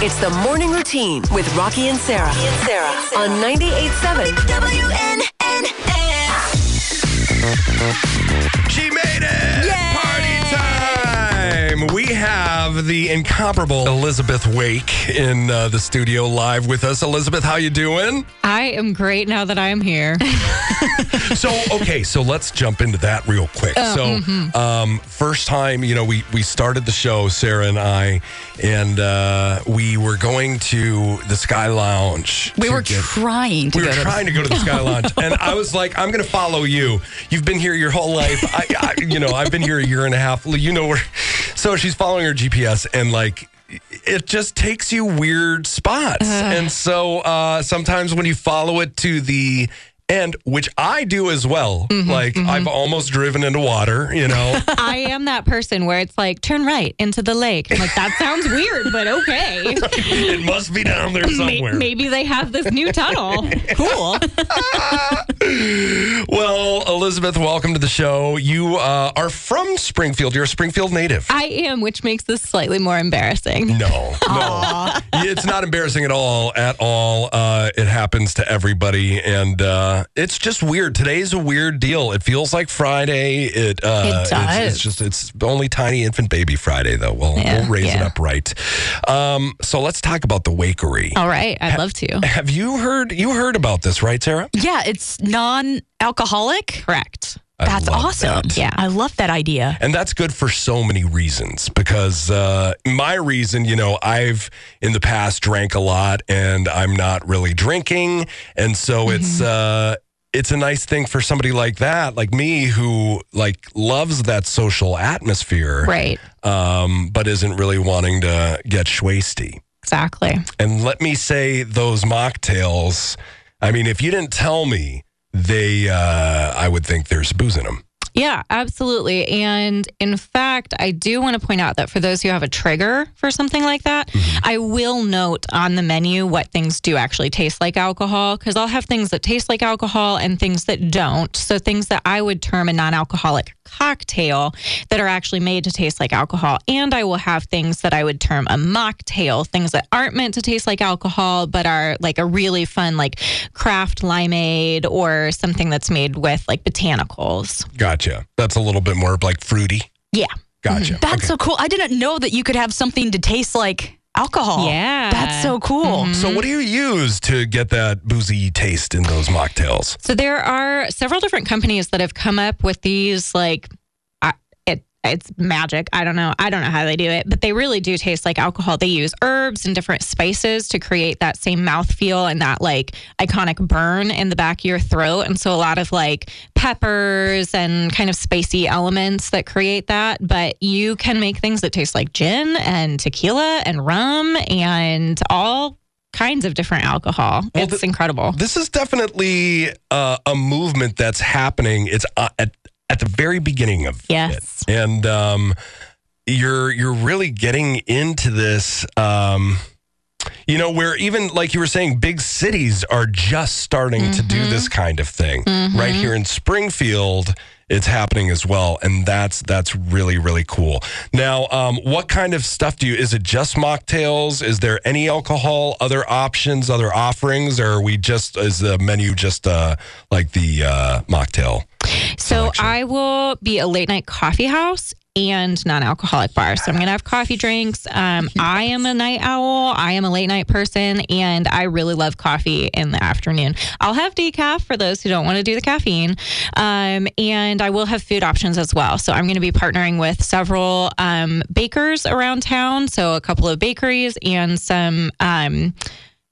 It's the morning routine with Rocki and Sarah, Sarah. on 98.7 WNNS. She made it! Party time! We have the incomparable Elizabeth Wake in uh, the studio live with us. Elizabeth, how you doing? I am great now that I'm here. so okay, so let's jump into that real quick. so um, first time, you know, we we started the show, Sarah and I, and uh, we were going to the Sky Lounge. We were get- trying to we go were to trying to go to the Sky Lounge, and I was like, "I'm going to follow you. You've been here your whole life. I, I, you know, I've been here a year and a half. You know where." So she's following her GPS, and like, it just takes you weird spots. and so uh, sometimes when you follow it to the end, which I do as well, like I've almost driven into water. You know, I am that person where it's like, turn right into the lake. I'm like, that sounds weird, but okay. it must be down there somewhere. Maybe they have this new tunnel. Cool. Well, Elizabeth, welcome to the show. You uh, are from Springfield. You're a Springfield native. I am, which makes this slightly more embarrassing. No, no, it's not embarrassing at all. At all, uh, it happens to everybody, and uh, it's just weird. Today's a weird deal. It feels like Friday. It uh, It It's, does. it's just it's only tiny infant baby Friday though. We'll, Yeah, we'll raise it yeah. up right. Um, so let's talk about the wakery. All right. I'd love to. Have you heard? You heard about this, right, Sarah? Yeah, it's non-alcoholic. Correct. I That's awesome. that. Yeah. I love that idea. And that's good for so many reasons because uh, my reason, you know, I've in the past drank a lot and I'm not really drinking. And so it's, uh, it's a nice thing for somebody like that, like me, who like loves that social atmosphere, Right. um, but isn't really wanting to get schwasty. Exactly. And let me say, those mocktails. I mean, if you didn't tell me, they, uh, I would think there's booze in them. Yeah, absolutely. And in fact, I do want to point out that for those who have a trigger for something like that, I will note on the menu what things do actually taste like alcohol because I'll have things that taste like alcohol and things that don't. So things that I would term a non alcoholic cocktail that are actually made to taste like alcohol. And I will have things that I would term a mocktail, things that aren't meant to taste like alcohol, but are like a really fun, like craft limeade or something that's made with like botanicals. Gotcha. That's a little bit more like fruity. Yeah. Gotcha. Mm-hmm. That's Okay. so cool. I didn't know that you could have something to taste like alcohol. Yeah. That's so cool. Mm-hmm. So, what do you use to get that boozy taste in those mocktails? So there are several different companies that have come up with these like I it it's magic. I don't know. I don't know how they do it, but they really do taste like alcohol. They use herbs and different spices to create that same mouthfeel and that like iconic burn in the back of your throat. And so a lot of like peppers and kind of spicy elements that create that. But you can make things that taste like gin and tequila and rum and all kinds of different alcohol. Well, it's the- incredible. This is definitely uh, a movement that's happening. It's uh, at at the very beginning of Yes. it, and um, you're you're really getting into this. Um, you know, where even like you were saying, big cities are just starting to do this kind of thing. Right here in Springfield, it's happening as well, and that's that's really really cool. Now, um, what kind of stuff do you? Is it just mocktails? Is there any alcohol? Other options? Other offerings? Or are we just is the menu just uh, like the uh, mocktail? So selection. I will be a late night coffee house and non-alcoholic bar. So I'm going to have coffee drinks. Um, I am a night owl. I am a late night person, and I really love coffee in the afternoon. I'll have decaf for those who don't want to do the caffeine, um, and I will have food options as well. So I'm going to be partnering with several um, bakers around town. So a couple of bakeries and some.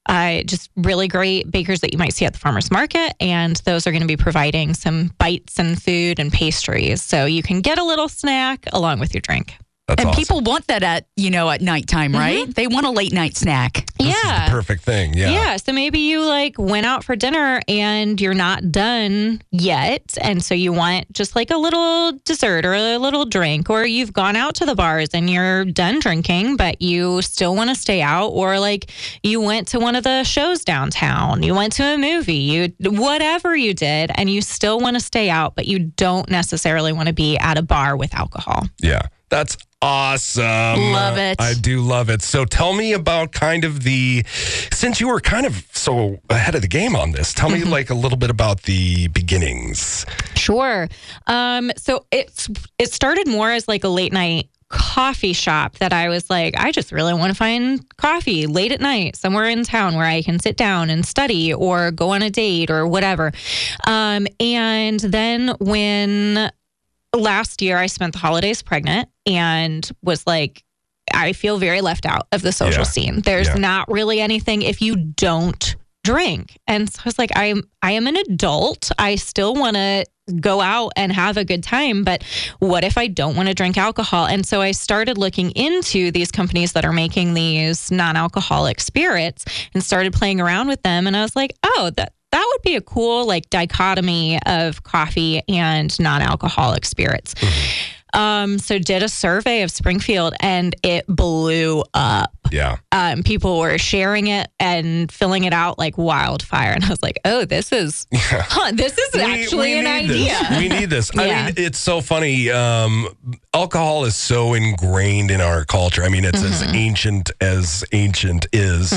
Uh, just really great bakers that you might see at the farmers market. And those are going to be providing some bites and food and pastries. So you can get a little snack along with your drink. That's and awesome. people want that at, you know, at nighttime, mm-hmm. right? They want a late night snack. This is the yeah. perfect thing. Yeah. Yeah. So maybe you like went out for dinner and you're not done yet. And so you want just like a little dessert or a little drink, or you've gone out to the bars and you're done drinking, but you still want to stay out, or like you went to one of the shows downtown, you went to a movie, you whatever you did, and you still want to stay out, but you don't necessarily want to be at a bar with alcohol. Yeah. That's awesome. Love it. I do love it. So tell me about kind of the since you were kind of so ahead of the game on this. Tell Mm-hmm. me like a little bit about the beginnings. Sure. Um, so it's it started more as like a late night coffee shop that I was like, I just really want to find coffee late at night somewhere in town where I can sit down and study or go on a date or whatever. Um, and then when last year I spent the holidays pregnant and was like, I feel very left out of the social Yeah. scene. There's Yeah. not really anything if you don't drink. And so I was like, I am I am an adult. I still want to go out and have a good time, but what if I don't want to drink alcohol? And so I started looking into these companies that are making these non-alcoholic spirits and started playing around with them and I was like, "Oh, that that would be a cool like dichotomy of coffee and non-alcoholic spirits." Mm-hmm. Um, so did a survey of Springfield and it blew up Yeah. um, people were sharing it and filling it out like wildfire. And I was like, oh, this is, huh, this is actually an idea. This. We need this. I Yeah. mean, it's so funny. Um, alcohol is so ingrained in our culture. I mean, it's as Mm-hmm. ancient as ancient is.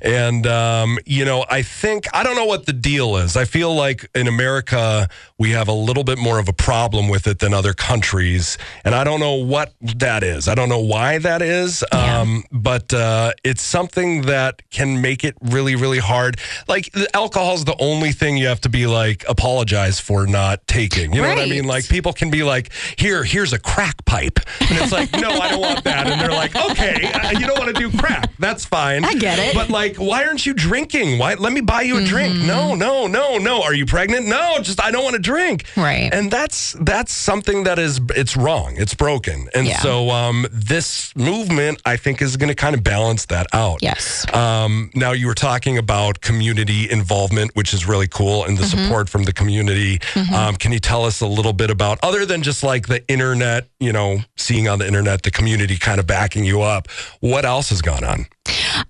And, um, you know, I think, I don't know what the deal is. I feel like in America, we have a little bit more of a problem with it than other countries. And I don't know what that is. I don't know why that is. Um, but uh, it's something that can make it really, really hard. Like, alcohol is the only thing you have to be like, apologize for not taking. You know what I mean? Like, people can be like, here, here's a crack pipe. And it's like, no, I don't want that. And they're like, okay, uh, you don't want to do crack. That's fine. I get it. But like, why aren't you drinking? Why? Let me buy you a drink. No, no, no, no. Are you pregnant? No, just I don't want to drink. Right. And that's that's something that is it's wrong. It's broken. And Yeah. so um, this movement, I think, is going to kind of balance that out. Yes. Um, now you were talking about community involvement, which is really cool, and the Mm-hmm. support from the community. Um, can you tell us a little bit about, other than just like the internet, you know, seeing on the internet, the community kind of backing you up? What else has gone on?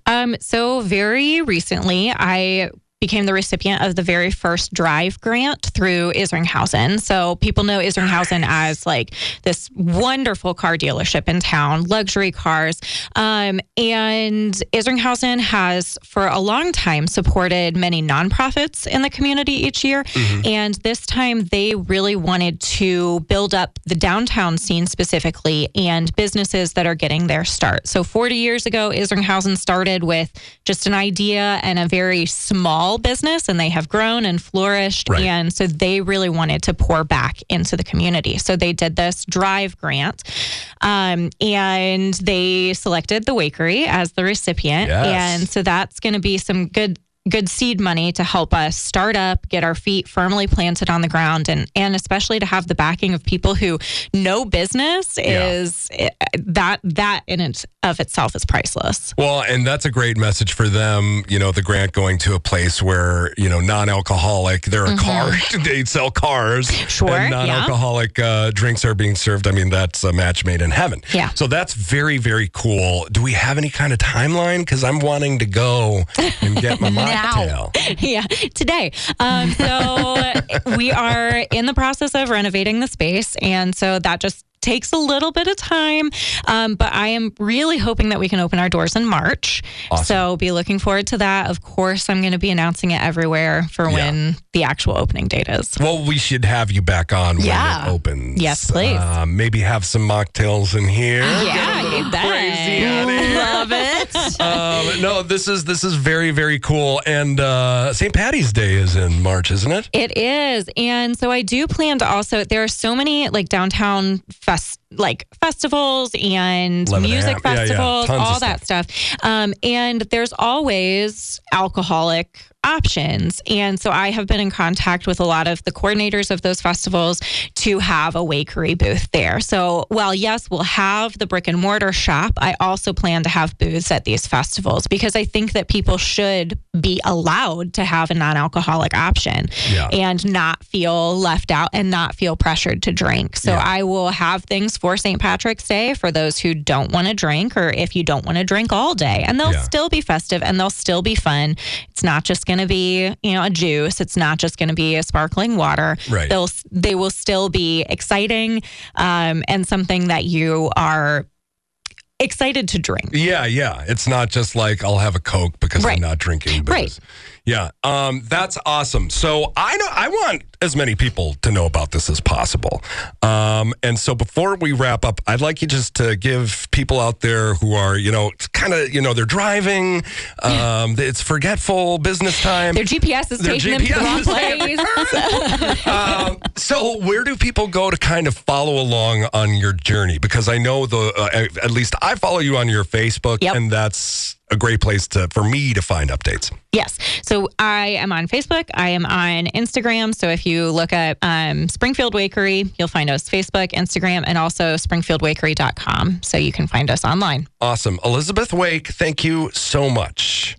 Um, so very recently, I became the recipient of the very first drive grant through Isringhausen. So people know Isringhausen as like this wonderful car dealership in town, luxury cars. Um, and Isringhausen has for a long time supported many nonprofits in the community each year. And this time they really wanted to build up the downtown scene specifically and businesses that are getting their start. So 40 years ago, Isringhausen started with just an idea and a very small business, and they have grown and flourished. Right. And so they really wanted to pour back into the community. So they did this drive grant, um, and they selected the Wakery as the recipient. Yes. And so that's going to be some good good seed money to help us start up, get our feet firmly planted on the ground, and and especially to have the backing of people who know business Yeah. is eh, that that in it of itself is priceless. Well, and that's a great message for them. You know, the grant going to a place where you know non-alcoholic. There are cars. They sell cars. Mm-hmm. Sure, And non-alcoholic uh, drinks are being served. I mean, that's a match made in heaven. Yeah. So that's very, very cool. Do we have any kind of timeline? Because I'm wanting to go and get my mocktail. yeah, today. Um, so we are in the process of renovating the space, and so that just takes a little bit of time. Um, but I am really hoping that we can open our doors in March. Awesome. So be looking forward to that. Of course, I'm going to be announcing it everywhere for Yeah. when the actual opening date is. Well, we should have you back on Yeah. when it opens. Yes, please. Uh, maybe have some mocktails in here. Yeah, you bet. crazy. Love it. Um, no, this is this is very very cool. And uh, St. Patty's Day is in March, isn't it? It is. And so I do plan to also there are so many like downtown fest like festivals and a music. Yeah, yeah. festivals, all that stuff. Um, and there's always alcoholic options. And so I have been in contact with a lot of the coordinators of those festivals to have a wakery booth there. So while yes, we'll have the brick and mortar shop, I also plan to have booths at these festivals because I think that people should be allowed to have a non-alcoholic option Yeah. and not feel left out and not feel pressured to drink. So Yeah. I will have things for St. Patrick's Day for those who don't want to drink or if you don't want to drink all day. And they'll Yeah. still be festive and they'll still be fun. It's not just going to be, you know, a juice. It's not just going to be a sparkling water. Right. They'll they will still be exciting um, and something that you are excited to drink. Yeah, yeah. It's not just like I'll have a Coke because Right. I'm not drinking. Right. Yeah. Um, that's awesome. So I know I want as many people to know about this as possible. Um, and so before we wrap up, I'd like you just to give people out there who are, you know, kind of, you know, they're driving, um, it's forgetful business time. Their GPS is Their taking them to the GPS wrong place. um, so where do people go to kind of follow along on your journey? Because I know the uh, at least I follow you on your Facebook, Yep. and that's a great place to for me to find updates. Yes. So I am on Facebook. I am on Instagram. So if you look at um, Springfield Wakery, you'll find us Facebook, Instagram, and also springfieldwakery.com. So you can find us online. Awesome, Elizabeth Wake. Thank you so much.